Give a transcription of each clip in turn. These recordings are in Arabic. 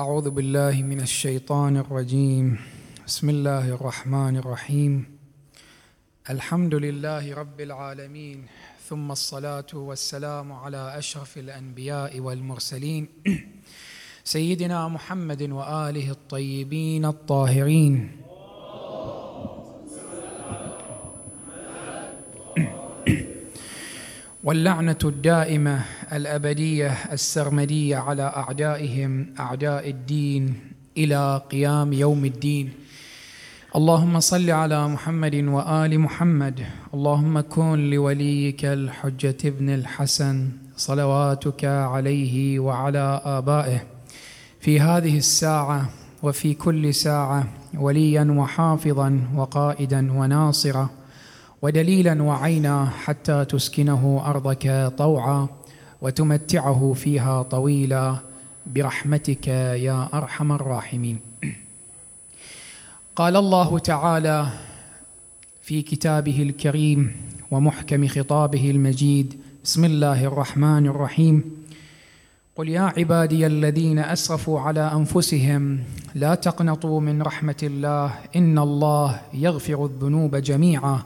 أعوذ بالله من الشيطان الرجيم. بسم الله الرحمن الرحيم. الحمد لله رب العالمين. ثم الصلاة والسلام على أشرف الأنبياء والمرسلين. سيدنا محمد وآله الطيبين الطاهرين. واللعنة الدائمة الأبدية السرمدية على أعدائهم أعداء الدين إلى قيام يوم الدين. اللهم صل على محمد وآل محمد. اللهم كن لوليك الحجة ابن الحسن صلواتك عليه وعلى آبائه. في هذه الساعة وفي كل ساعة وليا وحافظا وقائدا وناصرا ودليلا وعينا حتى تسكنه أرضك طوعا. وتمتعه فيها طويلا برحمتك يا أرحم الراحمين. قال الله تعالى في كتابه الكريم ومحكم خطابه المجيد بسم الله الرحمن الرحيم. قل يا عبادي الذين أسرفوا على أنفسهم لا تقنطوا من رحمة الله إن الله يغفر الذنوب جميعا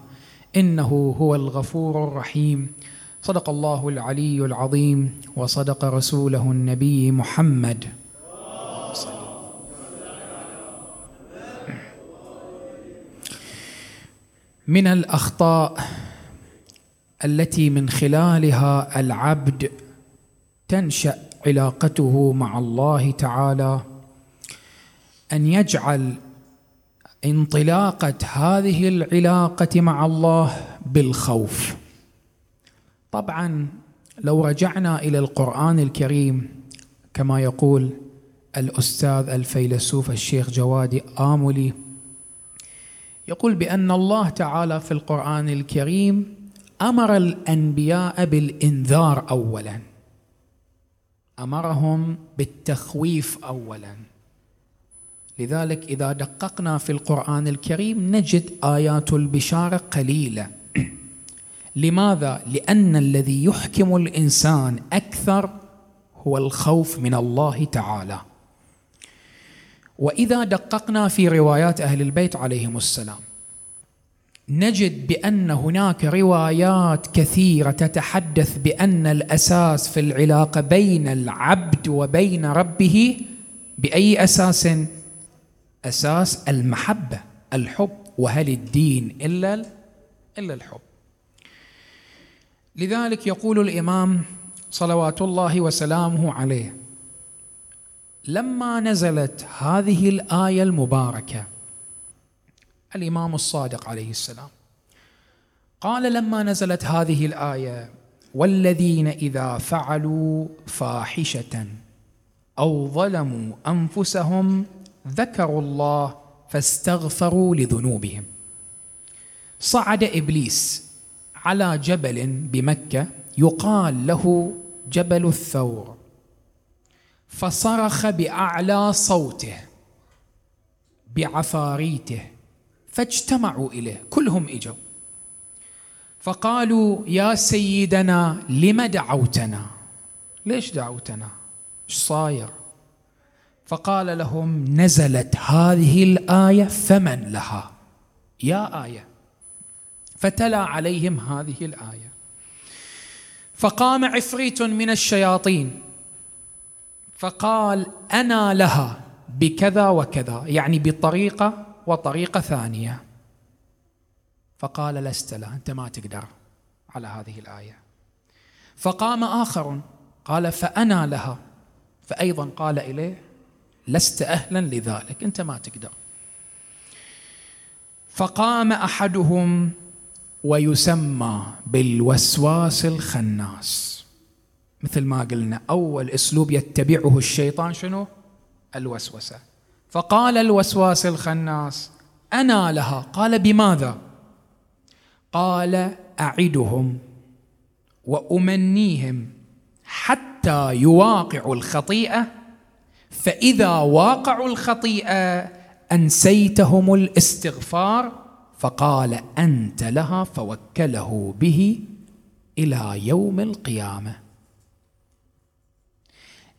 إنه هو الغفور الرحيم. صدق الله العلي العظيم وصدق رسوله النبي محمد. من الأخطاء التي من خلالها العبد تنشأ علاقته مع الله تعالى أن يجعل انطلاقة هذه العلاقة مع الله بالخوف. طبعا لو رجعنا إلى القرآن الكريم كما يقول الأستاذ الفيلسوف الشيخ جوادي املي يقول بأن الله تعالى في القرآن الكريم أمر الأنبياء بالإنذار اولا. أمرهم بالتخويف اولا. لذلك إذا دققنا في القرآن الكريم نجد آيات البشارة قليلة. لماذا؟ لأن الذي يحكم الإنسان أكثر هو الخوف من الله تعالى. وإذا دققنا في روايات أهل البيت عليهم السلام نجد بأن هناك روايات كثيرة تتحدث بأن الأساس في العلاقة بين العبد وبين ربه بأي أساس؟ أساس المحبة الحب. وهل الدين إلا إلا الحب؟ لذلك يقول الإمام صلوات الله وسلامه عليه لما نزلت هذه الآية المباركة الإمام الصادق عليه السلام قال لما نزلت هذه الآية والذين إذا فعلوا فاحشة أو ظلموا أنفسهم ذكروا الله فاستغفروا لذنوبهم. صعد إبليس على جبل بمكة يقال له جبل الثور. فصرخ بأعلى صوته بعفاريته فاجتمعوا إليه كلهم إجوا. فقالوا يا سيدنا لم دعوتنا؟ ليش دعوتنا؟ إيش صاير؟ فقال لهم نزلت هذه الآية فمن لها. يا آية. فتلا عليهم هذه الآية. فقام عفريت من الشياطين. فقال أنا لها بكذا وكذا يعني بطريقة وطريقة ثانية. فقال لست لا أنت ما تقدر على هذه الآية. فقام آخر قال فأنا لها. فايضا قال إليه لست أهلا لذلك أنت ما تقدر. فقام أحدهم ويسمى بالوسواس الخناس. مثل ما قلنا أول أسلوب يتبعه الشيطان شنو؟ الوسوسة. فقال الوسواس الخناس أنا لها. قال بماذا؟ قال أعدهم وأمنيهم حتى يواقعوا الخطيئة فإذا واقعوا الخطيئة أنسيتهم الاستغفار فقال أنت لها فوكله به إلى يوم القيامة.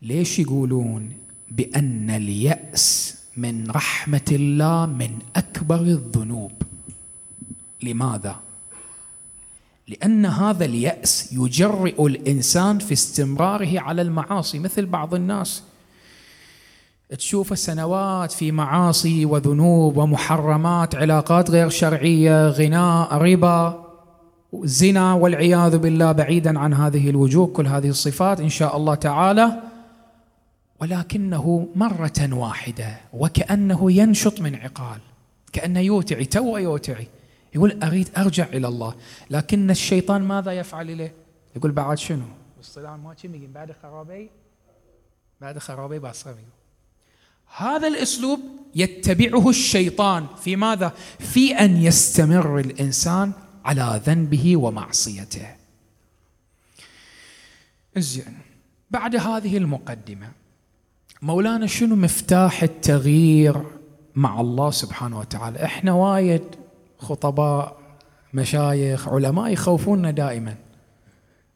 ليش يقولون بأن اليأس من رحمة الله من أكبر الذنوب؟ لماذا؟ لأن هذا اليأس يجرئ الإنسان في استمراره على المعاصي مثل بعض الناس تشوف سنوات في معاصي وذنوب ومحرمات علاقات غير شرعية غناء ربا زنا والعياذ بالله بعيدا عن هذه الوجوه كل هذه الصفات إن شاء الله تعالى. ولكنه مرة واحدة وكأنه ينشط من عقال كانه يوتعي تو يوتعي. يقول أريد أرجع إلى الله. لكن الشيطان ماذا يفعل له؟ يقول بعد شنو؟ ما بعد خرابي؟ بعد خرابي بصري هذا الأسلوب يتبعه الشيطان في ماذا؟ في أن يستمر الإنسان على ذنبه ومعصيته. زين بعد هذه المقدمة مولانا شنو مفتاح التغيير مع الله سبحانه وتعالى؟ إحنا وايد خطباء مشايخ علماء يخوفوننا دائما.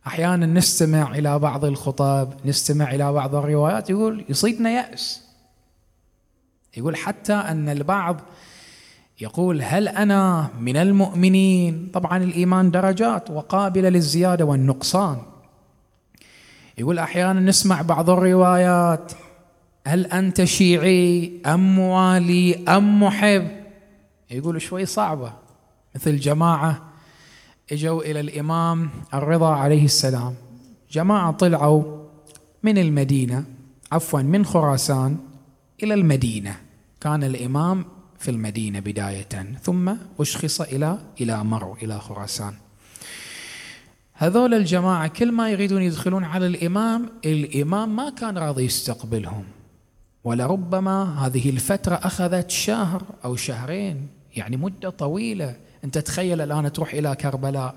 أحيانا نستمع إلى بعض الخطب، نستمع إلى بعض الروايات يقول يصيبنا يأس. يقول حتى أن البعض يقول هل أنا من المؤمنين؟ طبعا الإيمان درجات وقابلة للزيادة والنقصان. يقول أحيانا نسمع بعض الروايات هل أنت شيعي؟ أم موالي؟ أم محب؟ يقول شوي صعبة. مثل جماعة إجوا إلى الإمام الرضا عليه السلام. جماعة طلعوا من المدينة عفوا من خراسان إلى المدينة. كان الإمام في المدينة بداية ثم أشخص إلى إلى مرو إلى خراسان. هذول الجماعة كل ما يريدون يدخلون على الإمام الإمام ما كان راضي يستقبلهم. ولربما هذه الفترة أخذت شهر أو شهرين يعني مدة طويلة. أنت تخيل الآن تروح إلى كربلاء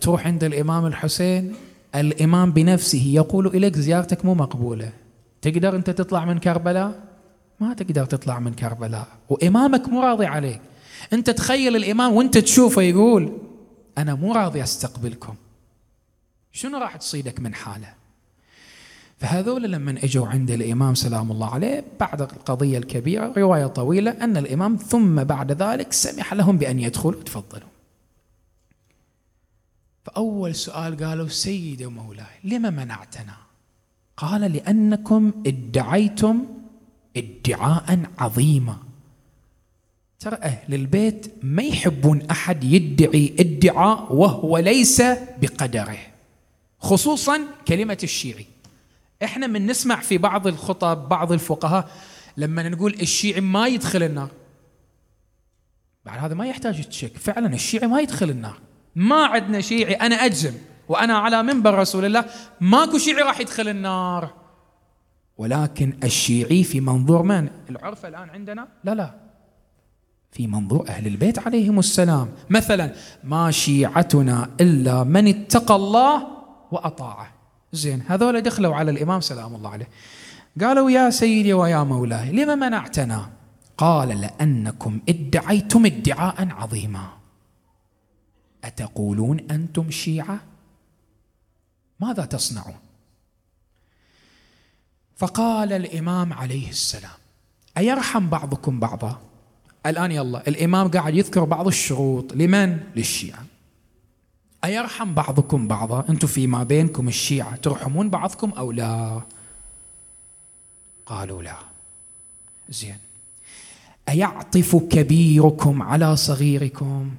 تروح عند الإمام الحسين الإمام بنفسه يقول إليك زيارتك مو مقبولة. تقدر أنت تطلع من كربلاء؟ ما تقدر تطلع من كربلاء. وإمامك مو راضي عليك. أنت تخيل الإمام وأنت تشوفه يقول أنا مو راضي أستقبلكم. شنو راح تصيدك من حالة؟ فهذول لما إجوا عند الإمام سلام الله عليه بعد القضية الكبيرة رواية طويلة أن الإمام ثم بعد ذلك سمح لهم بأن يدخلوا تفضلوا. فأول سؤال قالوا سيدي ومولاي لما منعتنا؟ قال لأنكم ادعيتم ادعاء عظيما. ترى أهل البيت ما يحبون أحد يدعي ادعاء وهو ليس بقدره خصوصا كلمة الشيعي. إحنا من نسمع في بعض الخطب بعض الفقهاء لما نقول الشيعي ما يدخل النار. بعد هذا ما يحتاج تشك فعلا الشيعي ما يدخل النار. ما عندنا شيعي أنا أجزم. وأنا على منبر رسول الله ماكو شيعي راح يدخل النار. ولكن الشيعي في منظور من؟ العرف الآن عندنا؟ لا لا. في منظور أهل البيت عليهم السلام. مثلا ما شيعتنا إلا من اتقى الله وأطاعه. زين هذول دخلوا على الإمام سلام الله عليه. قالوا يا سيدي ويا مولاي لما منعتنا؟ قال لأنكم ادعيتم ادعاء عظيما. أتقولون أنتم شيعة؟ ماذا تصنعون؟ فقال الإمام عليه السلام أيرحم بعضكم بعضا؟ الآن يلا الإمام قاعد يذكر بعض الشروط لمن؟ للشيعة. أيرحم بعضكم بعضا؟ أنتم فيما بينكم الشيعة ترحمون بعضكم أو لا؟ قالوا لا. زين. أيعطف كبيركم على صغيركم؟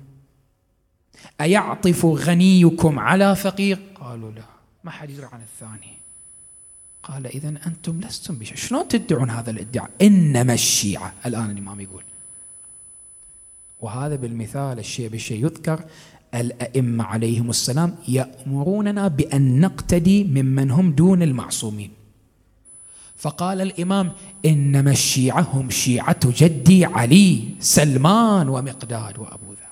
أيعطف غنيكم على فقير؟ قالوا لا. ما حد يدري عن الثاني. قال إذا أنتم لستم بشيء. شلون تدعون هذا الإدعاء؟ إنما الشيعة. الآن الإمام يقول. وهذا بالمثال الشيء بالشيء يذكر. الأئمة عليهم السلام يأمروننا بأن نقتدي ممن هم دون المعصومين. فقال الإمام إنما الشيعة هم شيعة جدي علي سلمان ومقداد وأبو ذر.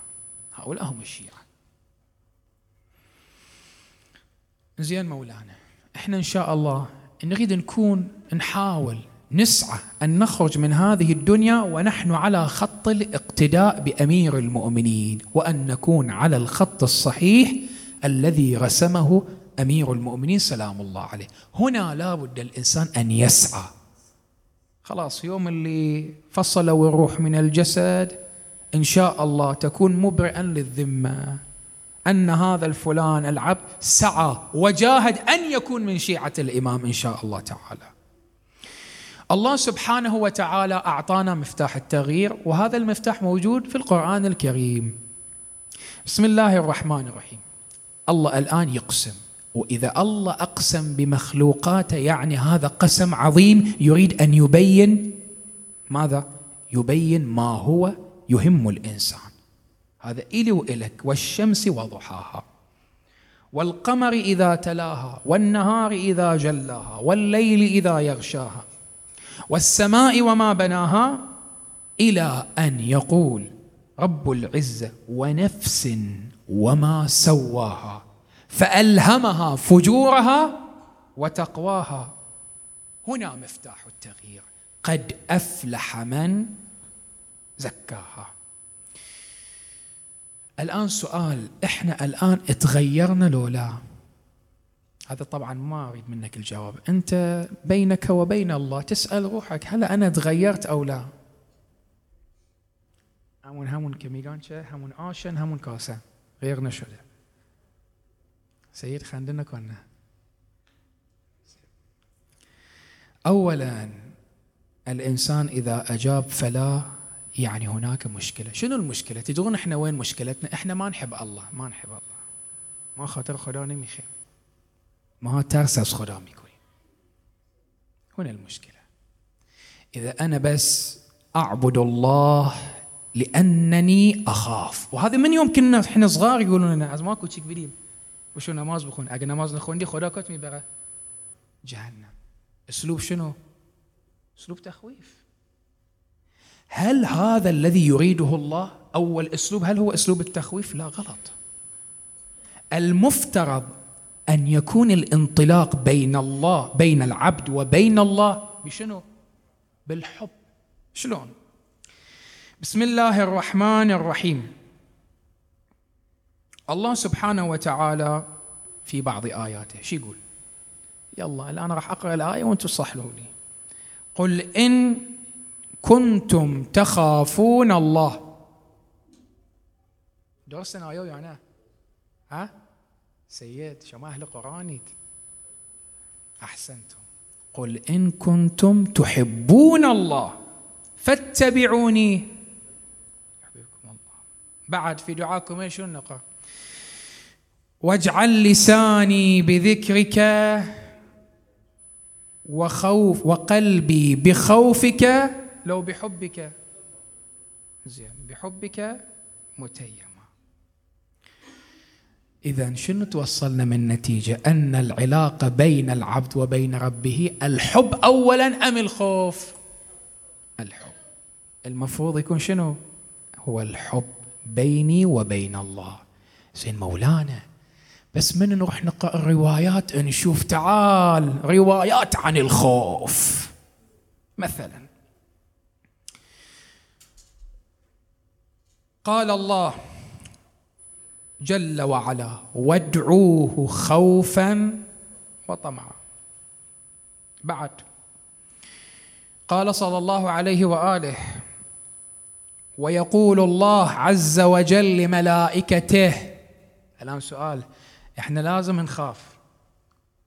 هؤلاء هم الشيعة. زين مولانا إحنا إن شاء الله نريد نكون نحاول نسعى أن نخرج من هذه الدنيا ونحن على خط الاقتداء بأمير المؤمنين وأن نكون على الخط الصحيح الذي رسمه أمير المؤمنين سلام الله عليه. هنا لا بد الإنسان أن يسعى. خلاص يوم اللي فصلوا الروح من الجسد إن شاء الله تكون مبرئا للذمة. أن هذا الفلان العبد سعى وجاهد أن يكون من شيعة الإمام إن شاء الله تعالى. الله سبحانه وتعالى أعطانا مفتاح التغيير وهذا المفتاح موجود في القرآن الكريم. بسم الله الرحمن الرحيم. الله الآن يقسم وإذا الله أقسم بمخلوقاته يعني هذا قسم عظيم يريد أن يبين ماذا؟ يبين ما هو يهم الإنسان. هذا إلي وإلك والشمس وضحاها والقمر إذا تلاها والنهار إذا جلاها والليل إذا يغشاها والسماء وما بناها إلى أن يقول رب العزة ونفس وما سواها فألهمها فجورها وتقواها. هنا مفتاح التغيير قد أفلح من زكاها. الآن سؤال إحنا الآن تغيرنا لو لا هذا طبعا ما أريد منك الجواب. أنت بينك وبين الله تسأل روحك هل أنا تغيرت أو لا؟ همون همون که همون آشن همون کاسه غير نشده سيد خندنا كنا. أولا الإنسان إذا أجاب فلا يعني هناك مشكلة. شنو المشكلة؟ تدرون إحنا وين مشكلتنا؟ إحنا ما نحب الله ما نحب الله. ما خاطر خدا نمیخیم ما ترس از خدا میکنیم هنا المشكلة إذا أنا بس أعبد الله لأنني أخاف. وهذا من يوم كنا إحنا صغار يقولون لنا از ماكو تشيك بريم وشو نماز بخون. اگه نماز نخوندی خدا کت میبره؟ جهنم. اسلوب شنو؟ اسلوب تخويف هل هذا الذي يريده الله أول أسلوب؟ هل هو أسلوب التخويف؟ لا غلط. المفترض أن يكون الانطلاق بين الله بين العبد وبين الله بشنو؟ بالحب. شلون؟ بسم الله الرحمن الرحيم. الله سبحانه وتعالى في بعض آياته شو يقول؟ يلا الآن راح أقرأ الآية وأنتم تصحلوا لي. قل إن كنتم تخافون الله. درسنا يو يعني ها؟ سيد شو ما أهل قرآنيت أحسنتم. قل إن كنتم تحبون الله فاتبعوني. يحببكم الله. بعد في دعاكم إيش نقرأ واجعل لساني بذكرك وخوف وقلبي بخوفك لو بحبك زين بحبك متيمة. إذا شنو توصلنا من نتيجة؟ أن العلاقة بين العبد وبين ربه الحب أولا أم الخوف؟ الحب. المفروض يكون شنو؟ هو الحب بيني وبين الله. زين مولانا بس من نروح نقرأ الروايات نشوف تعال روايات عن الخوف. مثلا قال الله جل وعلا وادعوه خوفا وطمعا. بعد. قال صلى الله عليه وآله ويقول الله عز وجل لملائكته الآن سؤال إحنا لازم نخاف.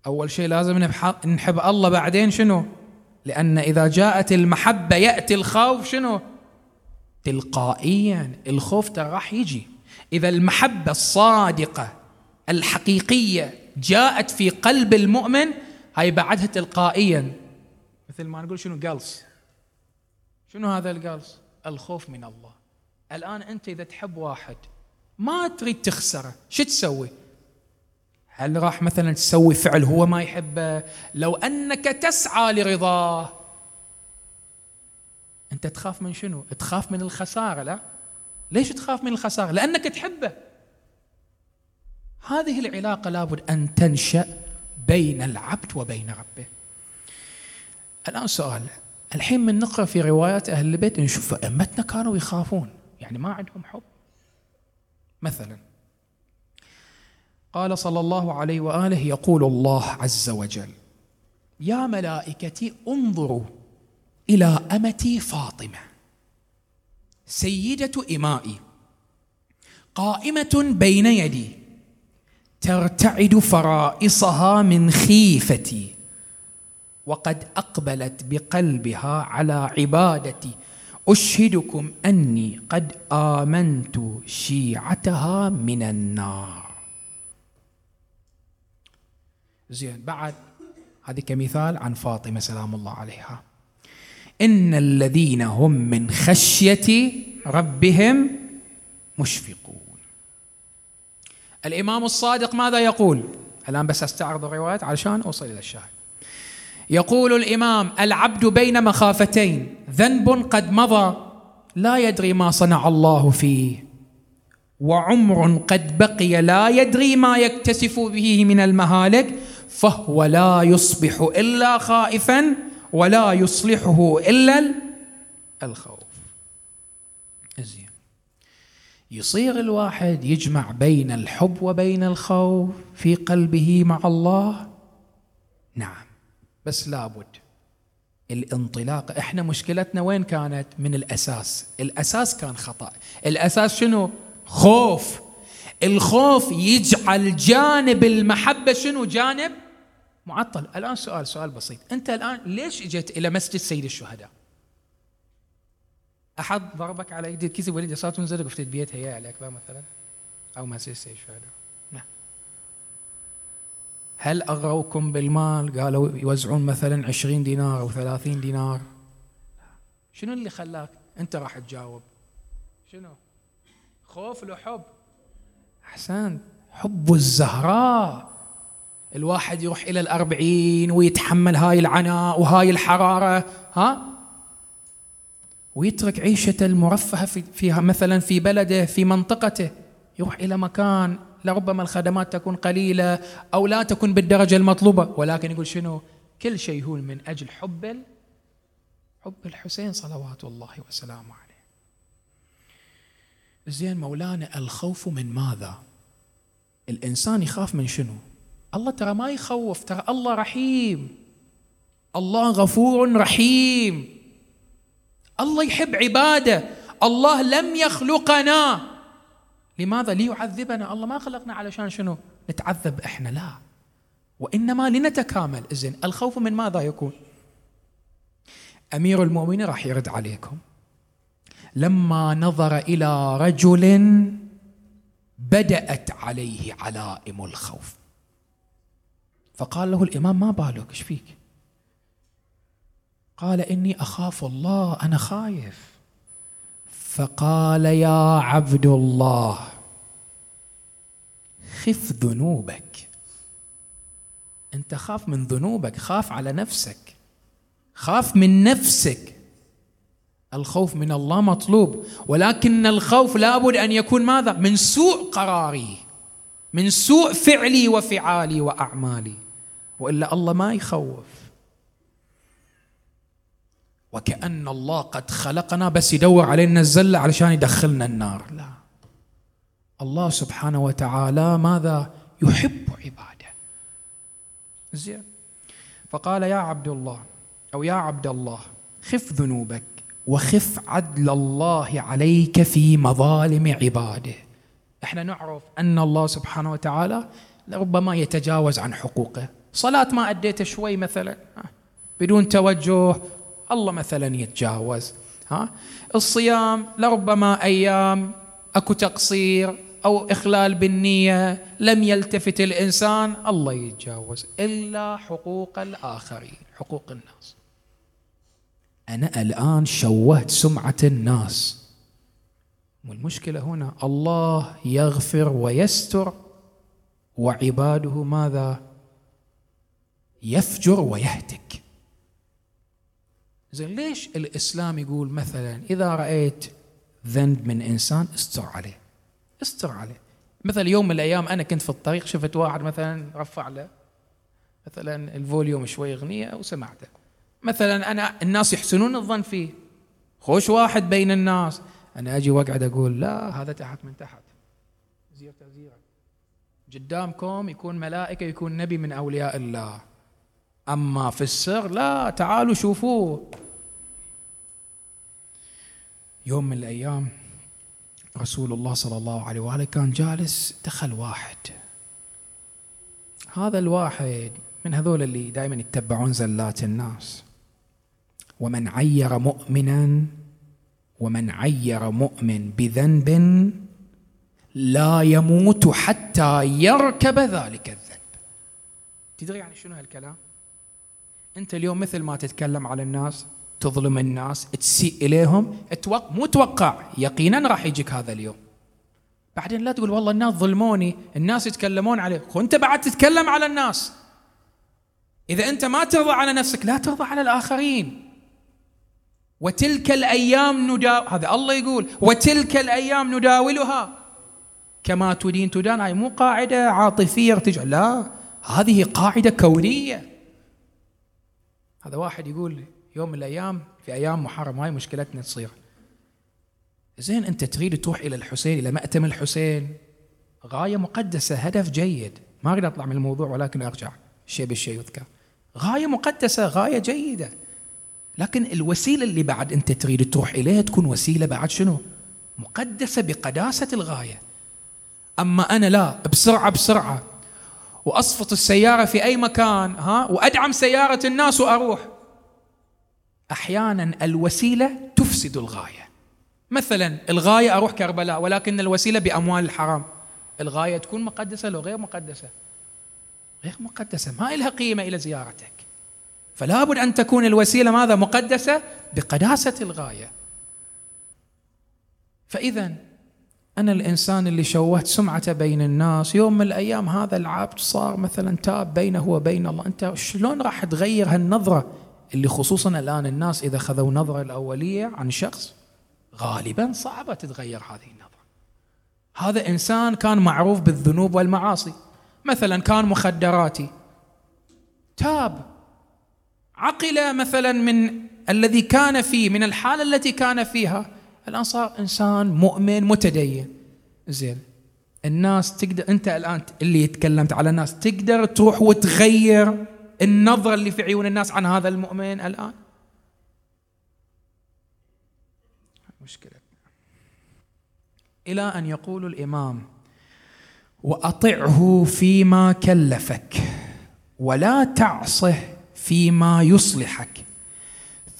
أول شيء لازم نحب الله بعدين شنو؟ لأن إذا جاءت المحبة يأتي الخوف شنو؟ تلقائيا الخوف ترى راح يجي. إذا المحبة الصادقة الحقيقية جاءت في قلب المؤمن هاي بعدها تلقائيا مثل ما نقول شنو؟ قلص. شنو هذا القلص؟ الخوف من الله. الآن أنت إذا تحب واحد ما تريد تخسره شو تسوي؟ هل راح مثلا تسوي فعل هو ما يحبه؟ لو أنك تسعى لرضاه أنت تخاف من شنو؟ تخاف من الخسارة لا؟ ليش تخاف من الخسارة؟ لأنك تحبه. هذه العلاقة لابد أن تنشأ بين العبد وبين ربه. الآن سؤال الحين من نقرأ في روايات أهل البيت نشوف ائمتنا كانوا يخافون يعني ما عندهم حب. مثلا قال صلى الله عليه وآله يقول الله عز وجل يا ملائكتي انظروا إلى امتي فاطمة. سيدة إمائي قائمة بين يدي ترتعد فرائصها من خيفتي وقد أقبلت بقلبها على عبادتي. أشهدكم أني قد آمنت شيعتها من النار. زين بعد هذه كمثال عن فاطمة سلام الله عليها. إن الذين هم من خشية ربهم مشفقون. الإمام الصادق ماذا يقول؟ الآن بس أستعرض الروايات علشان أوصل إلى الشاهد. يقول الإمام العبد بين مخافتين ذنب قد مضى لا يدري ما صنع الله فيه وعمر قد بقي لا يدري ما يكتسف به من المهالك فهو لا يصبح إلا خائفا ولا يصلحه إلا الخوف. زين يصير الواحد يجمع بين الحب وبين الخوف في قلبه مع الله؟ نعم. بس لابد. الانطلاق إحنا مشكلتنا وين كانت؟ من الأساس. الأساس كان خطأ. الأساس شنو؟ خوف. الخوف يجعل جانب المحبة شنو؟ جانب معطل. الآن سؤال سؤال بسيط. أنت الآن ليش اجيت إلى مسجد سيد الشهداء؟ أحد ضربك على إيدي كذا وليد صارت تنزل قفت بيت هي عليك مثلا. أو مسجد سيد الشهداء. هل أغروكم بالمال؟ قالوا يوزعون مثلا عشرين دينار أو ثلاثين دينار. شنو اللي خلاك؟ أنت راح تجاوب. شنو؟ خوف لو حب أحسنت. حب الزهراء. الواحد يروح إلى الأربعين ويتحمل هاي العناء وهاي الحرارة ها؟ ويترك عيشة المرفهة فيها مثلا في بلده في منطقته يروح إلى مكان لربما الخدمات تكون قليلة أو لا تكون بالدرجة المطلوبة ولكن يقول شنو؟ كل شيء هو من أجل حب حب الحسين صلوات الله وسلامه عليه. زين مولانا الخوف من ماذا؟ الإنسان يخاف من شنو؟ الله ترى ما يخوف ترى الله رحيم. الله غفور رحيم. الله يحب عباده. الله لم يخلقنا. لماذا؟ ليعذبنا. الله ما خلقنا علشان شنو؟ نتعذب إحنا لا. وإنما لنتكامل. إذن الخوف من ماذا يكون؟ أمير المؤمنين راح يرد عليكم. لما نظر إلى رجل بدأت عليه علائم الخوف. فقال له الإمام ما بالك إيش فيك؟ قال إني أخاف الله أنا خايف. فقال يا عبد الله خف ذنوبك. أنت خاف من ذنوبك خاف على نفسك خاف من نفسك. الخوف من الله مطلوب ولكن الخوف لابد أن يكون ماذا؟ من سوء قراري من سوء فعلي وفعالي وأعمالي. وإلا الله ما يخوف. وكأن الله قد خلقنا بس يدور علينا الزلة علشان يدخلنا النار. لا. الله سبحانه وتعالى ماذا؟ يحب عباده. زين. فقال يا عبد الله أو يا عبد الله خف ذنوبك وخف عدل الله عليك في مظالم عباده. إحنا نعرف أن الله سبحانه وتعالى لربما يتجاوز عن حقوقه. صلاة ما أديت شوي مثلا بدون توجه الله مثلا يتجاوز ها. الصيام لربما أيام أكو تقصير أو إخلال بالنية لم يلتفت الإنسان الله يتجاوز إلا حقوق الآخرين حقوق الناس. أنا الآن شوهت سمعة الناس. والمشكلة هنا الله يغفر ويستر وعباده ماذا؟ يفجر ويهتك. زين ليش الإسلام يقول مثلا إذا رأيت ذنب من إنسان استر عليه؟ استر عليه. مثلا يوم من الأيام أنا كنت في الطريق شفت واحد مثلا رفع له مثلا ال volume شوي أغنية وسمعته مثلا أنا الناس يحسنون الظن فيه. خوش واحد بين الناس. أنا أجي وأقعد أقول لا هذا تحت من تحت. زيرة زيرة قدامكم يكون ملائكة يكون نبي من أولياء الله. أما في السر لا تعالوا شوفوه. يوم من الأيام رسول الله صلى الله عليه وآله كان جالس دخل واحد. هذا الواحد من هذول اللي دائما يتبعون زلات الناس. ومن عير مؤمنا ومن عير مؤمن بذنب لا يموت حتى يركب ذلك الذنب. تدري يعني شنو هالكلام؟ انت اليوم مثل ما تتكلم على الناس تظلم الناس تسيء إليهم اتوق... مو توقع يقينا راح يجيك هذا اليوم. بعدين لا تقول والله الناس ظلموني الناس يتكلمون عليك وانت بعد تتكلم على الناس. إذا أنت ما ترضى على نفسك لا ترضى على الآخرين. وتلك الأيام نداول هذا الله يقول وتلك الأيام نداولها. كما تدين تدان هاي مو قاعدة عاطفية ارتجع لا هذه قاعدة كونية. هذا واحد يقول يوم من الأيام في أيام محرم هاي مشكلتنا تصير. زين أنت تريد تروح إلى الحسين إلى مأتم الحسين. غاية مقدسة هدف جيد. ما أريد أطلع من الموضوع ولكن أرجع. الشيء بالشيء يذكر. غاية مقدسة غاية جيدة. لكن الوسيلة اللي بعد أنت تريد تروح إليها تكون وسيلة بعد شنو؟ مقدسة بقداسة الغاية. أما أنا لا بسرعة بسرعة. وأصفط السيارة في أي مكان ها وأدعم سيارة الناس وأروح. أحيانا الوسيلة تفسد الغاية. مثلا الغاية أروح كربلاء ولكن الوسيلة بأموال الحرام. الغاية تكون مقدسة لو غير مقدسة. غير مقدسة ما لها قيمة إلى زيارتك. فلا بد أن تكون الوسيلة ماذا مقدسة بقداسة الغاية فإذا أنا الإنسان اللي شوهت سمعته بين الناس. يوم من الأيام هذا العبد صار مثلا تاب بينه وبين الله. أنت شلون راح تغير هالنظرة اللي خصوصا الآن الناس إذا خذوا نظرة الأولية عن شخص؟ غالبا صعبة تتغير هذه النظرة. هذا إنسان كان معروف بالذنوب والمعاصي. مثلا كان مخدراتي. تاب. عقل مثلا من الذي كان فيه من الحالة التي كان فيها الآن صار إنسان مؤمن متدين. زين. الناس تقدر أنت الآن اللي تكلمت على الناس تقدر تروح وتغير النظرة اللي في عيون الناس عن هذا المؤمن الآن؟ مشكلة. إلى أن يقول الإمام وأطعه فيما كلفك ولا تعصه فيما يصلحك.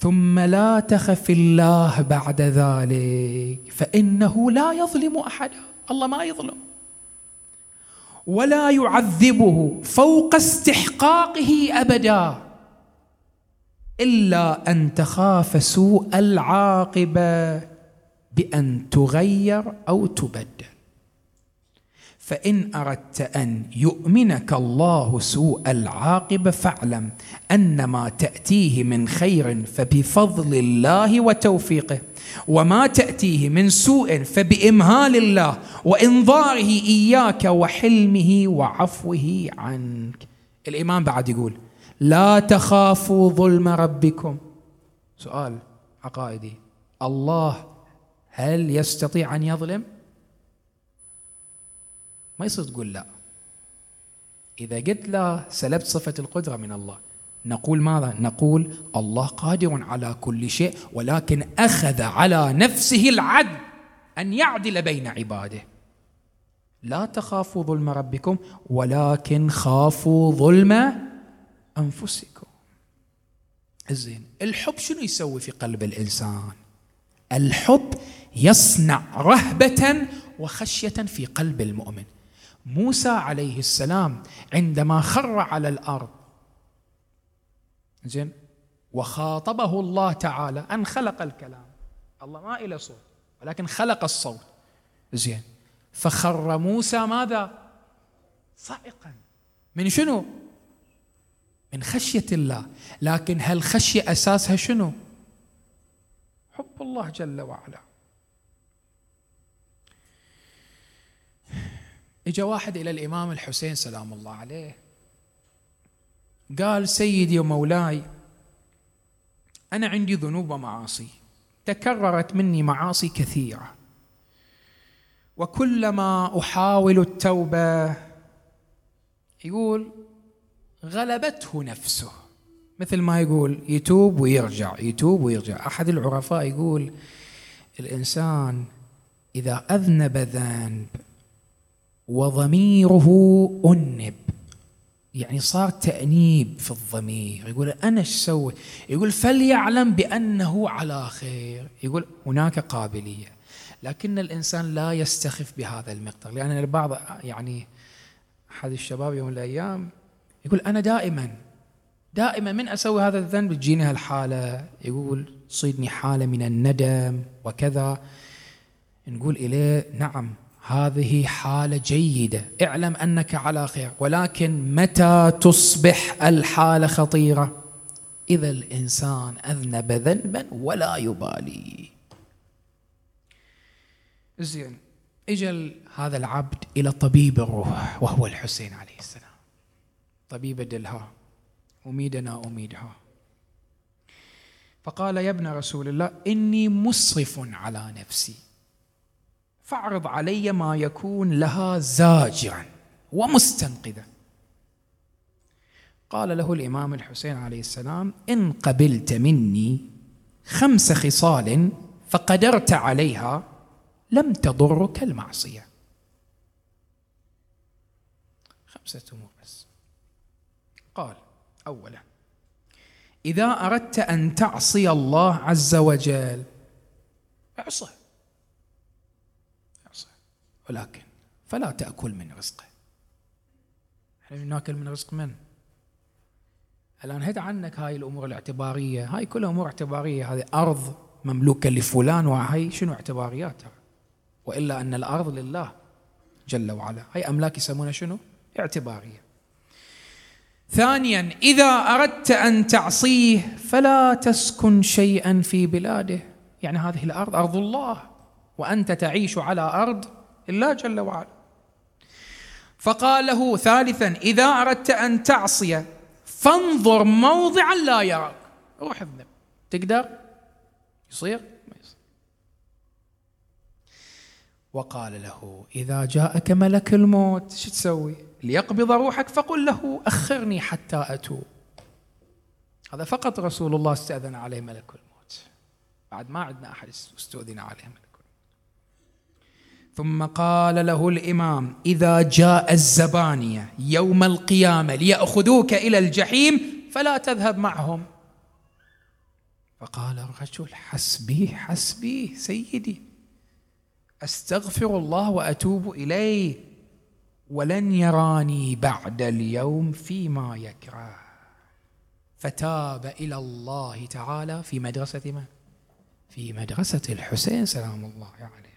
ثم لا تخف الله بعد ذلك فإنه لا يظلم احدا الله ما يظلم. ولا يعذبه فوق استحقاقه أبدا إلا أن تخاف سوء العاقبة بأن تغير أو تبدل. فإن أردت أن يؤمنك الله سوء العاقبة فاعلم أن ما تأتيه من خير فبفضل الله وتوفيقه وما تأتيه من سوء فبإمهال الله وإنظاره إياك وحلمه وعفوه عنك. الإمام بعد يقول لا تخافوا ظلم ربكم. سؤال عقائدي الله هل يستطيع أن يظلم؟ ما يصير تقول لا. إذا قلت لا سلبت صفة القدرة من الله. نقول ماذا؟ نقول الله قادر على كل شيء ولكن أخذ على نفسه العدل أن يعدل بين عباده. لا تخافوا ظلم ربكم ولكن خافوا ظلم أنفسكم. زين الحب شنو يسوي في قلب الإنسان؟ الحب يصنع رهبة وخشية في قلب المؤمن. موسى عليه السلام عندما خر على الأرض. زين؟ وخاطبه الله تعالى أن خلق الكلام. الله ما إلى صوت ولكن خلق الصوت. زين. فخر موسى ماذا؟ صائقا. من شنو؟ من خشية الله. لكن هل خشية أساسها شنو؟ حب الله جل وعلا. إجا واحد إلى الإمام الحسين سلام الله عليه. قال سيدي ومولاي أنا عندي ذنوب ومعاصي. تكررت مني معاصي كثيرة. وكلما أحاول التوبة يقول غلبته نفسه. مثل ما يقول يتوب ويرجع يتوب ويرجع. أحد العرفاء يقول الإنسان إذا أذنب ذنب وضميره أنب. يعني صار تأنيب في الضمير. يقول أنا إيش سوي؟ يقول فليعلم بأنه على خير. يقول هناك قابلية. لكن الإنسان لا يستخف بهذا المقدار. لأن البعض يعني أحد الشباب يوم من الأيام يقول أنا دائما دائما من أسوي هذا الذنب؟ تجيني هالحالة. يقول تصيدني حالة من الندم وكذا. نقول إليه نعم هذه حالة جيدة. اعلم أنك على خير. ولكن متى تصبح الحالة خطيرة؟ إذا الإنسان أذنب ذنبا ولا يبالي. زين أجل هذا العبد إلى طبيب الروح وهو الحسين عليه السلام. طبيب دلها أميدنا أميدها. فقال يا ابن رسول الله إني مسرف على نفسي. فاعرض علي ما يكون لها زاجرا ومستنقذا. قال له الإمام الحسين عليه السلام إن قبلت مني خمس خصال فقدرت عليها لم تضرك المعصية. خمسة أمور بس. قال أولا إذا أردت أن تعصي الله عز وجل اعصه. ولكن فلا تأكل من رزقه إحنا ناكل من رزق من؟ الآن هد عنك هاي الأمور الاعتبارية. هاي كلها أمور اعتبارية. هذه أرض مملوكة لفلان وهي شنو اعتبارياتها؟ وإلا أن الأرض لله جل وعلا. هاي أملاك يسمونها شنو؟ اعتبارية. ثانيا إذا أردت أن تعصيه فلا تسكن شيئا في بلاده. يعني هذه الأرض أرض الله. وأنت تعيش على أرض الله جل وعلا. فقال له ثالثا إذا أردت أن تعصي فانظر موضعا لا يراك. روح اذنب. تقدر؟ يصير؟ ما يصير. وقال له إذا جاءك ملك الموت شو تسوي؟ ليقبض روحك فقل له أخرني حتى أتوب. هذا فقط رسول الله استأذن عليه ملك الموت. بعد ما عندنا أحد استؤذن عليه ملك ثم قال له الإمام إذا جاء الزبانية يوم القيامة ليأخذوك إلى الجحيم فلا تذهب معهم. فقال الرجل حسبي حسبي سيدي أستغفر الله وأتوب إليه ولن يراني بعد اليوم فيما يكره. فتاب إلى الله تعالى في مدرسة من في مدرسة الحسين سلام الله عليه.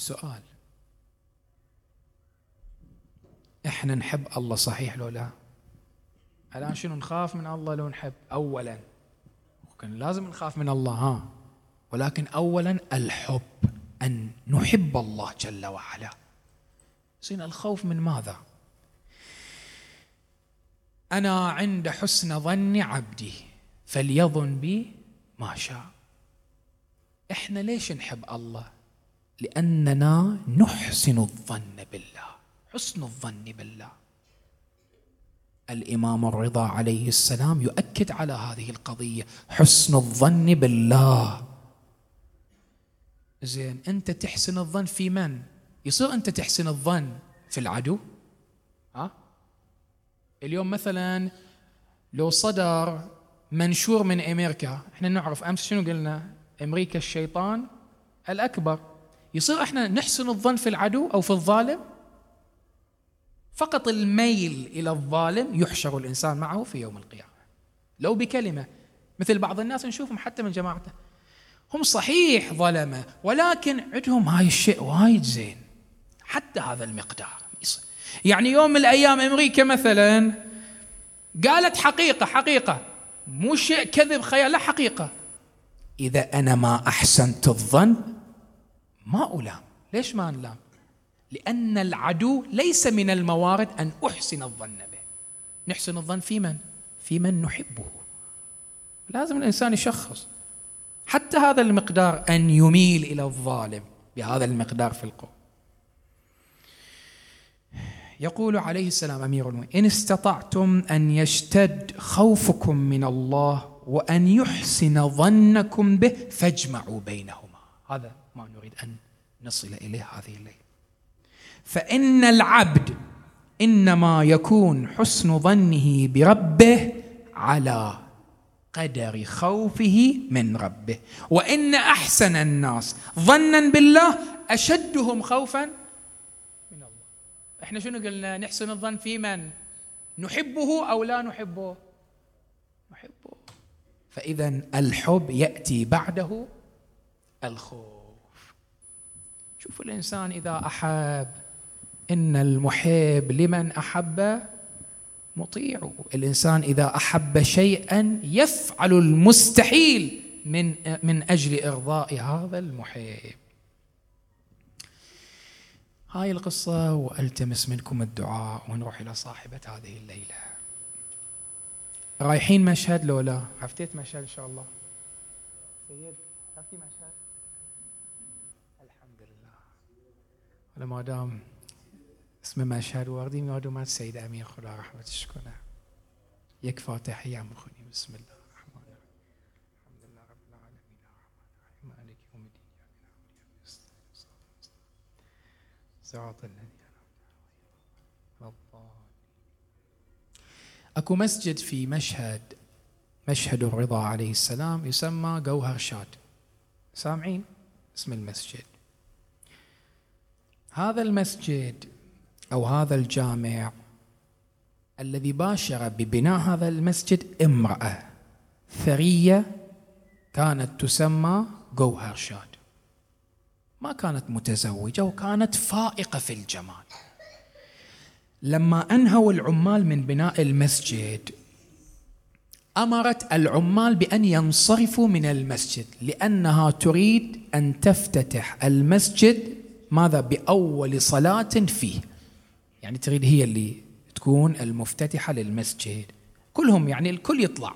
سؤال. إحنا نحب الله صحيح لو لا؟ الآن شنو نخاف من الله لو نحب؟ اولا كان لازم نخاف من الله ها؟ ولكن اولا الحب أن نحب الله جل وعلا. زين الخوف من ماذا؟ أنا عند حسن ظن عبدي فليظن بي ما شاء. إحنا ليش نحب الله؟ لأننا نحسن الظن بالله. حسن الظن بالله. الإمام الرضا عليه السلام يؤكد على هذه القضية. حسن الظن بالله. زين أنت تحسن الظن في من؟ يصير أنت تحسن الظن في العدو؟ ها؟ اليوم مثلا لو صدر منشور من أمريكا إحنا نعرف أمس شنو قلنا؟ أمريكا الشيطان الأكبر. يصير إحنا نحسن الظن في العدو أو في الظالم؟ فقط الميل إلى الظالم يحشر الإنسان معه في يوم القيامة. لو بكلمة مثل بعض الناس نشوفهم حتى من جماعته هم صحيح ظلمة ولكن عندهم هاي الشيء وايد زين حتى هذا المقدار يعني يوم من الأيام أمريكا مثلا قالت حقيقة حقيقة مو شيء كذب خيال لا حقيقة. إذا أنا ما أحسنت الظن ما الام ليش ما نلام لأن العدو ليس من الموارد أن أحسن الظن به. نحسن الظن في من؟ في من نحبه. لازم الإنسان يشخص. حتى هذا المقدار أن يميل إلى الظالم بهذا المقدار في القوة. يقول عليه السلام أمير المؤمنين إن استطعتم أن يشتد خوفكم من الله وأن يحسن ظنكم به فاجمعوا بينهما. هذا ما نريد أن نصل إليه هذه الليلة. فإن العبد إنما يكون حسن ظنه بربه على قدر خوفه من ربه. وإن أحسن الناس ظنا بالله أشدهم خوفا من الله. إحنا شنو قلنا؟ نحسن الظن في من؟ نحبه أو لا نحبه؟ نحبه. فإذا الحب يأتي بعده الخوف. شوفوا الإنسان إذا أحب إن المحب لمن أحب مطيع. الإنسان إذا أحب شيئا يفعل المستحيل من من أجل إرضاء هذا المحب. هاي القصة وألتمس منكم الدعاء ونروح إلى صاحبة هذه الليلة. رايحين مشهد لولا؟ عفتيت مشهد إن شاء الله. سيد عفتي مشهد الحمد لله أنا ما دام اسم مشهد واردين يادو من السيد أمين خدا رحمة شكونه يك فاتحة يا مخني بسم الله الرحمن الرحيم الحمد لله رب اكو مسجد في مشهد مشهد الرضا عليه السلام يسمى جوهر شاد. سامعين؟ اسم المسجد. هذا المسجد أو هذا الجامع الذي باشر ببناء هذا المسجد امرأة ثرية كانت تسمى جوهر شاد ما كانت متزوجة وكانت فائقة في الجمال. لما أنهوا العمال من بناء المسجد أمرت العمال بأن ينصرفوا من المسجد لأنها تريد أن تفتتح المسجد ماذا بأول صلاة فيه؟ يعني تريد هي اللي تكون المفتتحة للمسجد. كلهم يعني الكل يطلع.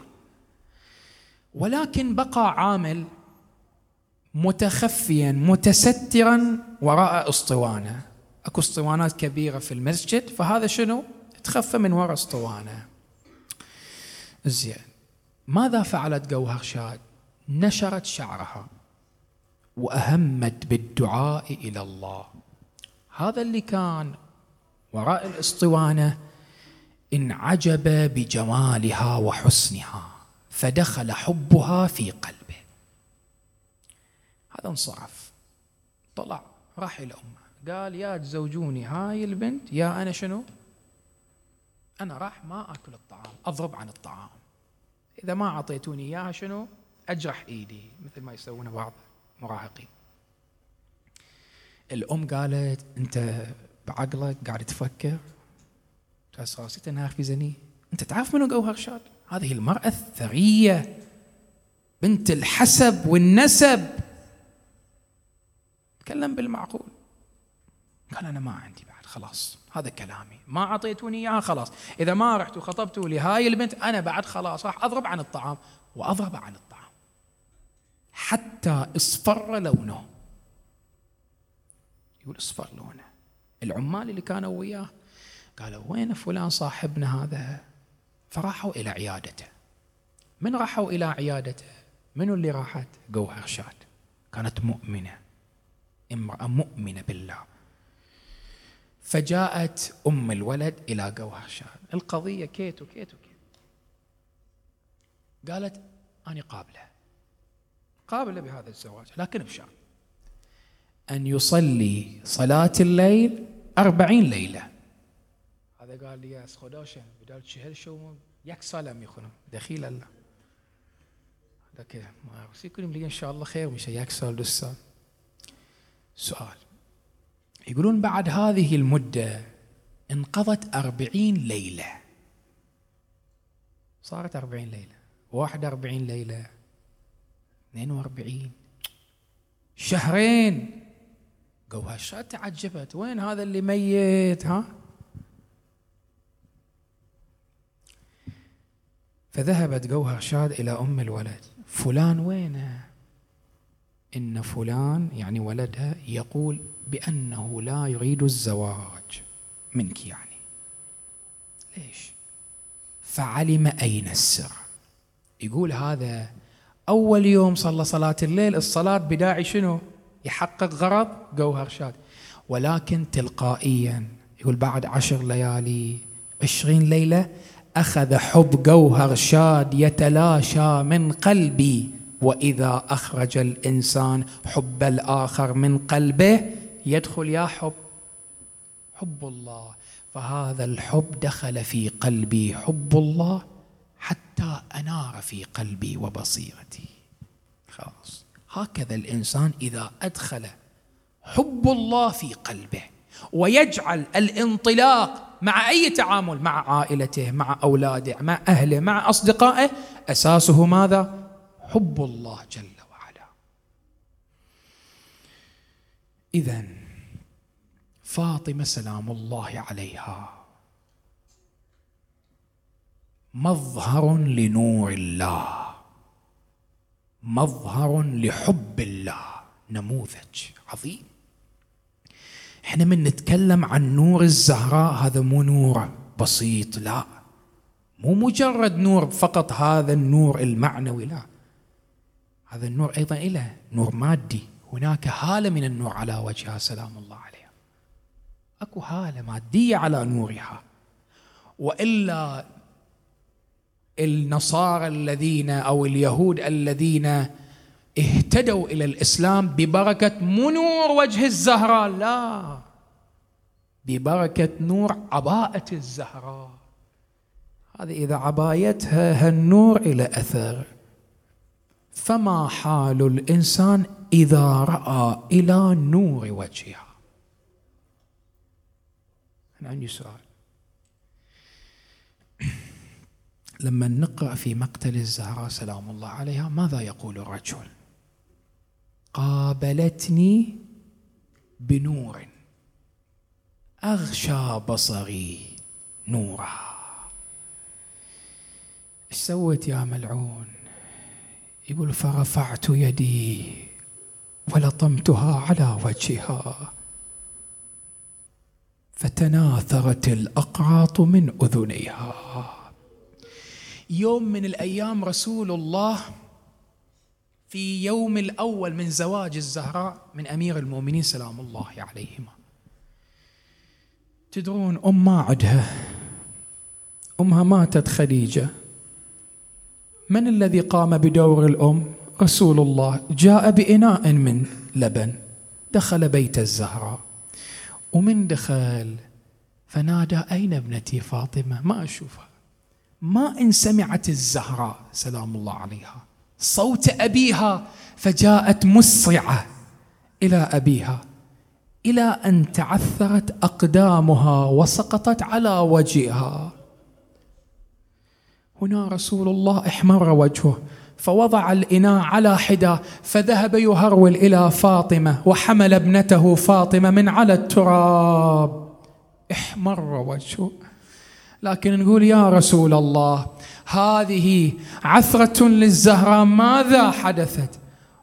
ولكن بقى عامل متخفيا متسترا وراء أسطوانة. أكو أسطوانات كبيرة في المسجد فهذا شنو؟ تخفى من وراء أسطوانة. زين. ماذا فعلت جوهر شاد؟ نشرت شعرها. وأهمت بالدعاء إلى الله. هذا اللي كان وراء الاسطوانة. انعجب بجمالها وحسنها فدخل حبها في قلبه. هذا انصرف. طلع راح إلى أمه. قال يا تزوجوني هاي البنت يا أنا شنو؟ أنا راح ما آكل الطعام أضرب عن الطعام. إذا ما أعطيتوني إياها شنو؟ أجرح إيدي مثل ما يسوونه بعض مراهقين. الأم قالت أنت بعقلك قاعد تفكر راسي انها في زني. أنت تعرف منو جوهر شاد هذه المرأة الثرية بنت الحسب والنسب. تكلم بالمعقول. قال أنا ما عندي بعد خلاص هذا كلامي. ما أعطيتوني إياها خلاص. إذا ما رحت وخطبتوا لي هاي البنت أنا بعد خلاص راح أضرب عن الطعام وأضرب عن الطعام. حتى اصفر لونه. يقول اصفر لونه. العمال اللي كانوا وياه قالوا وين فلان صاحبنا هذا؟ فراحوا إلى عيادته. من راحوا إلى عيادته؟ منو اللي راحت؟ جوهر شاد. كانت مؤمنة. امرأة مؤمنة بالله. فجاءت أم الولد إلى جوهر شاد. القضية كيت وكيت وكيت. قالت أنا قابلة قابلة بهذا الزواج لكن بشرط. أن يصلي صلاة الليل أربعين ليلة. هذا قال لي يا خداشة بدال چهل شو یک سال میخونم دخیل الله. هذا که ما يكون لي إن شاء الله خير مش یک سال دو سال سؤال. يقولون بعد هذه المدة انقضت أربعين ليلة. صارت أربعين ليلة. واحد أربعين ليلة. اثنين وأربعين. شهرين. جوهر تعجبت؟ وين هذا اللي ميت ها؟ فذهبت جوهر شاد إلى أم الولد. فلان وينه؟ إن فلان يعني ولدها يقول بأنه لا يريد الزواج منك يعني. ليش؟ فعلم أين السر؟ يقول هذا أول يوم صلى صلاة الليل الصلاة بداعي شنو؟ يحقق غرض جوهر شاد. ولكن تلقائيا يقول بعد عشر ليالي عشرين ليلة أخذ حب جوهر شاد يتلاشى من قلبي. وإذا أخرج الإنسان حب الآخر من قلبه يدخل يا حب حب الله. فهذا الحب دخل في قلبي حب الله. حتى أنار في قلبي وبصيرتي. خلاص. هكذا الإنسان إذا أدخل حب الله في قلبه ويجعل الانطلاق مع أي تعامل؟ مع عائلته مع أولاده مع أهله مع أصدقائه. أساسه ماذا؟ حب الله جل وعلا. اذا فاطمة سلام الله عليها. مظهر لنور الله. مظهر لحب الله. نموذج عظيم. إحنا من نتكلم عن نور الزهراء هذا مو نور بسيط لا. مو مجرد نور فقط هذا النور المعنوي لا. هذا النور أيضا له نور مادي. هناك هالة من النور على وجهها سلام الله عليها. أكو هالة مادية على نورها. وإلا النصارى الذين أو اليهود الذين اهتدوا إلى الإسلام ببركة منور وجه الزهراء. لا ببركة نور عباءة الزهراء. هذه إذا عبايتها هالنور إلى أثر. فما حال الإنسان إذا رأى إلى نور وجهها أنا عندي سؤال. لما نقرأ في مقتل الزهراء سلام الله عليها ماذا يقول الرجل؟ قابلتني بنور. أغشى بصري نورها إيش سويت يا ملعون؟ يقول فرفعت يدي ولطمتها على وجهها. فتناثرت الأقراط من أذنيها. يوم من الأيام رسول الله في يوم الأول من زواج الزهراء من أمير المؤمنين سلام الله عليهما. تدرون أم ما عدها؟ أمها ماتت خديجة. من الذي قام بدور الأم؟ رسول الله. جاء بإناء من لبن. دخل بيت الزهراء. ومن دخل فنادى أين ابنتي فاطمة؟ ما أشوفها. ما إن سمعت الزهراء سلام الله عليها صوت أبيها فجاءت مسرعة إلى أبيها إلى أن تعثرت أقدامها وسقطت على وجهها. هنا رسول الله احمر وجهه فوضع الإناء على حدة فذهب يهرول إلى فاطمة وحمل ابنته فاطمة من على التراب. احمر وجهه. لكن نقول يا رسول الله هذه عثرة للزهراء ماذا حدثت؟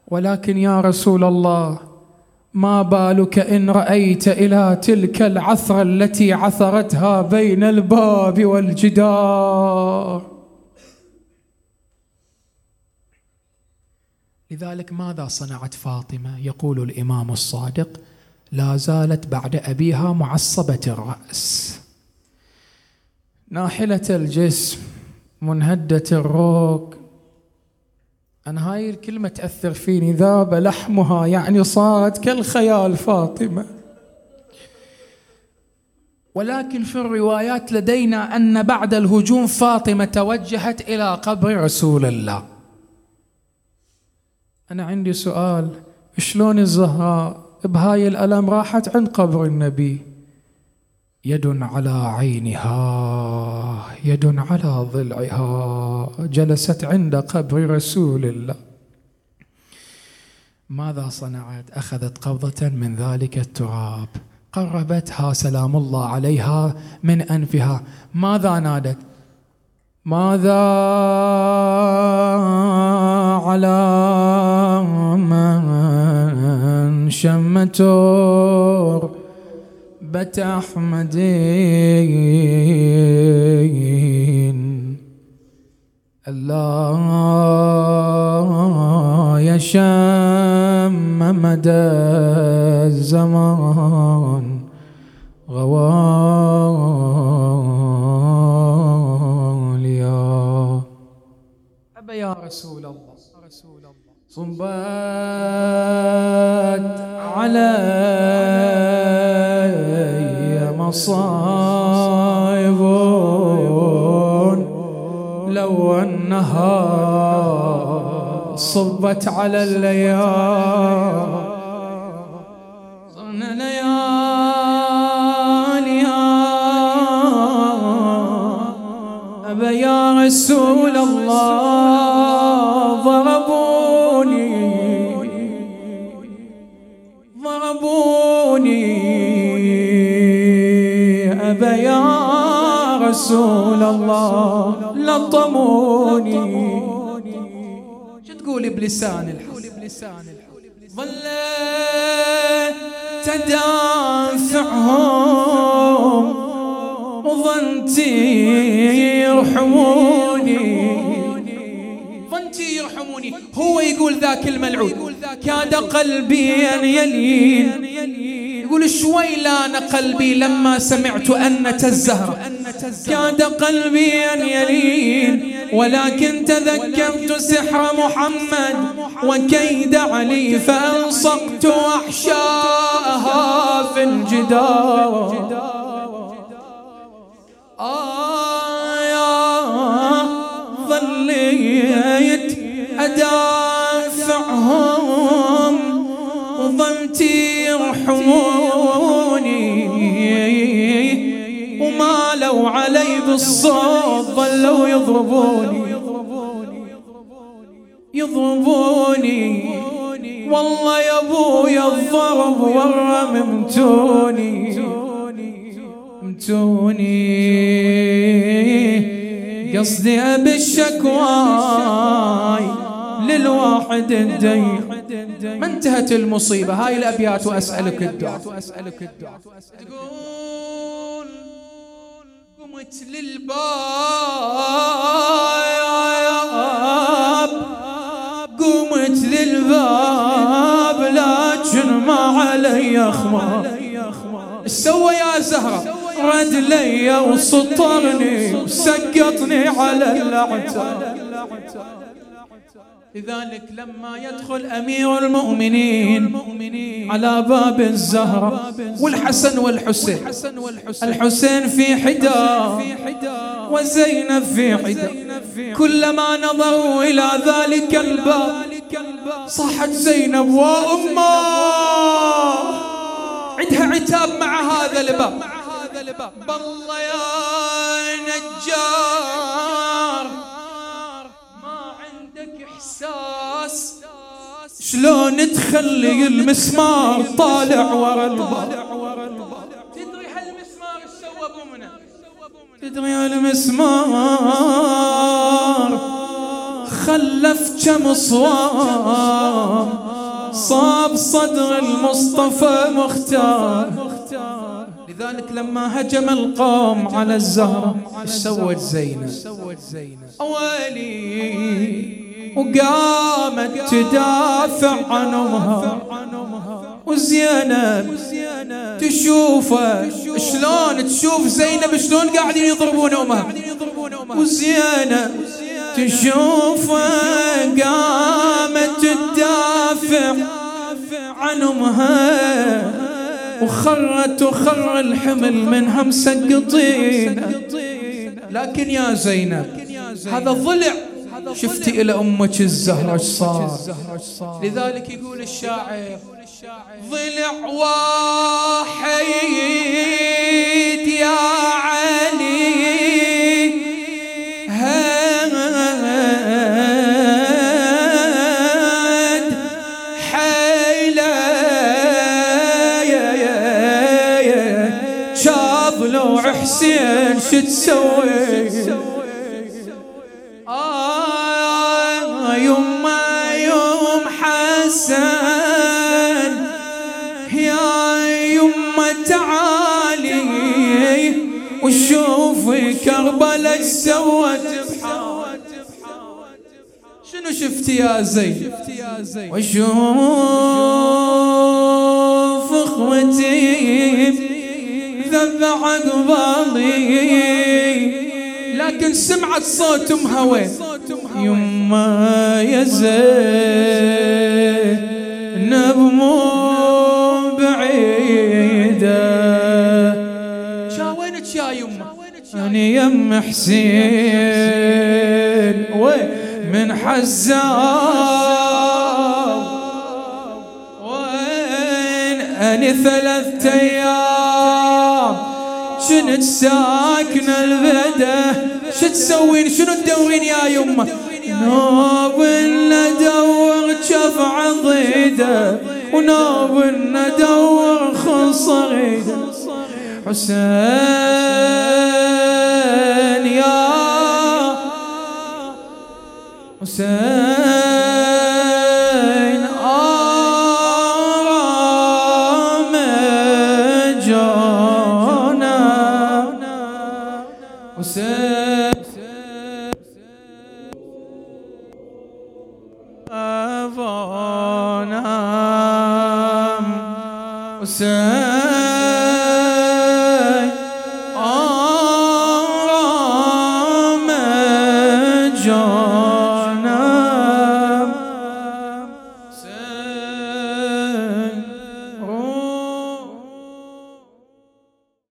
ولكن يا رسول الله ما بالك إن رأيت إلى تلك العثرة التي عثرتها بين الباب والجدار؟ لذلك ماذا صنعت فاطمة؟ يقول الإمام الصادق لا زالت بعد أبيها معصبة الرأس. ناحلة الجسم منهدة الروق. أنا هاي الكلمة تأثر فيني ذاب لحمها يعني صارت كالخيال فاطمة. ولكن في الروايات لدينا أن بعد الهجوم فاطمة توجهت إلى قبر رسول الله. أنا عندي سؤال شلون الزهراء بهاي الألم راحت عند قبر النبي؟ يد على عينها يد على ضلعها جلست عند قبر رسول الله. ماذا صنعت؟ أخذت قبضة من ذلك التراب. قربتها سلام الله عليها من أنفها. ماذا نادت؟ ماذا على من شمتور محبة أحمد. الله يشم مدى الزمان. غواليا أبا يا رسول الله. صبت علي مصائب لو أنها صبت على الليالي يا رسول الله. رسول الله لطموني شو تقولي بلسان الحال ظل تدافعهم وظنتي يرحموني. ظنتي يرحموني. هو يقول ذاك الملعون. كاد قلبي أن يلين. يقول شوي لأن قلبي لما سمعت أنة الزهرة. كاد قلبي أن يلين ولكن تذكرت سحر محمد وكيد علي فألصقت أحشاءها في الجدار. آه ظليت أدافعهم وظلت يرحموني لو علي بالصوت ظلوا يضربوني. يضربوني. والله يا أبويا الضرب ورممتوني فهمتوني قصدي أبي الشكواي للواحد الدين. ما انتهت المصيبة؟ هاي الأبيات وأسألك الدعاء. تقول قمت للباب قمت للباب لكن ما علي أخبار سوى يا زهرة رد لي وسطرني وسقطني على الاعتاب لذلك لما يدخل أمير المؤمنين على باب الزهرة والحسن والحسين. الحسين في حدا وزينب في حدا كلما نظروا إلى ذلك الباب صحت زينب وأمه. عندها عتاب مع هذا الباب. بالله يا نجار. إحساس. شلون تخلي المسمار طالع ورا الباب تدري هالمسمار سوى بمنا تدري هالمسمار خلف كم صوام؟ صاب صدر المصطفى مختار. لذلك لما هجم القوم على الزهرة سوت زينب؟ أولي وقامت تدافع عن أمها وزينب تشوفه. شلون تشوف زينب؟ شلون قاعدين يضربون أمها؟ وزينب تشوفه. قامت تدافع عن أمها. وخرت وخر الحمل منها مسقطين لكن يا زينب هذا ضلع. شفتي إلى أمك الزهرة صار لذلك يقول الشاعر ضلع واحد يا حسين شو تسوي؟ كربلاء سوت شنو شفت يا زين؟ واشوف اخوتي ذبح قبالي لكن سمعت صوت امها وين يما يا زين مو يم حسين وين من حزام. وين أني ثلاث أيام؟ شنت ساكنة شو تسوين؟ شنو تدورين يا يمه نوب ندور شف عضيده ونوب ندور خصيده حسين يا حسين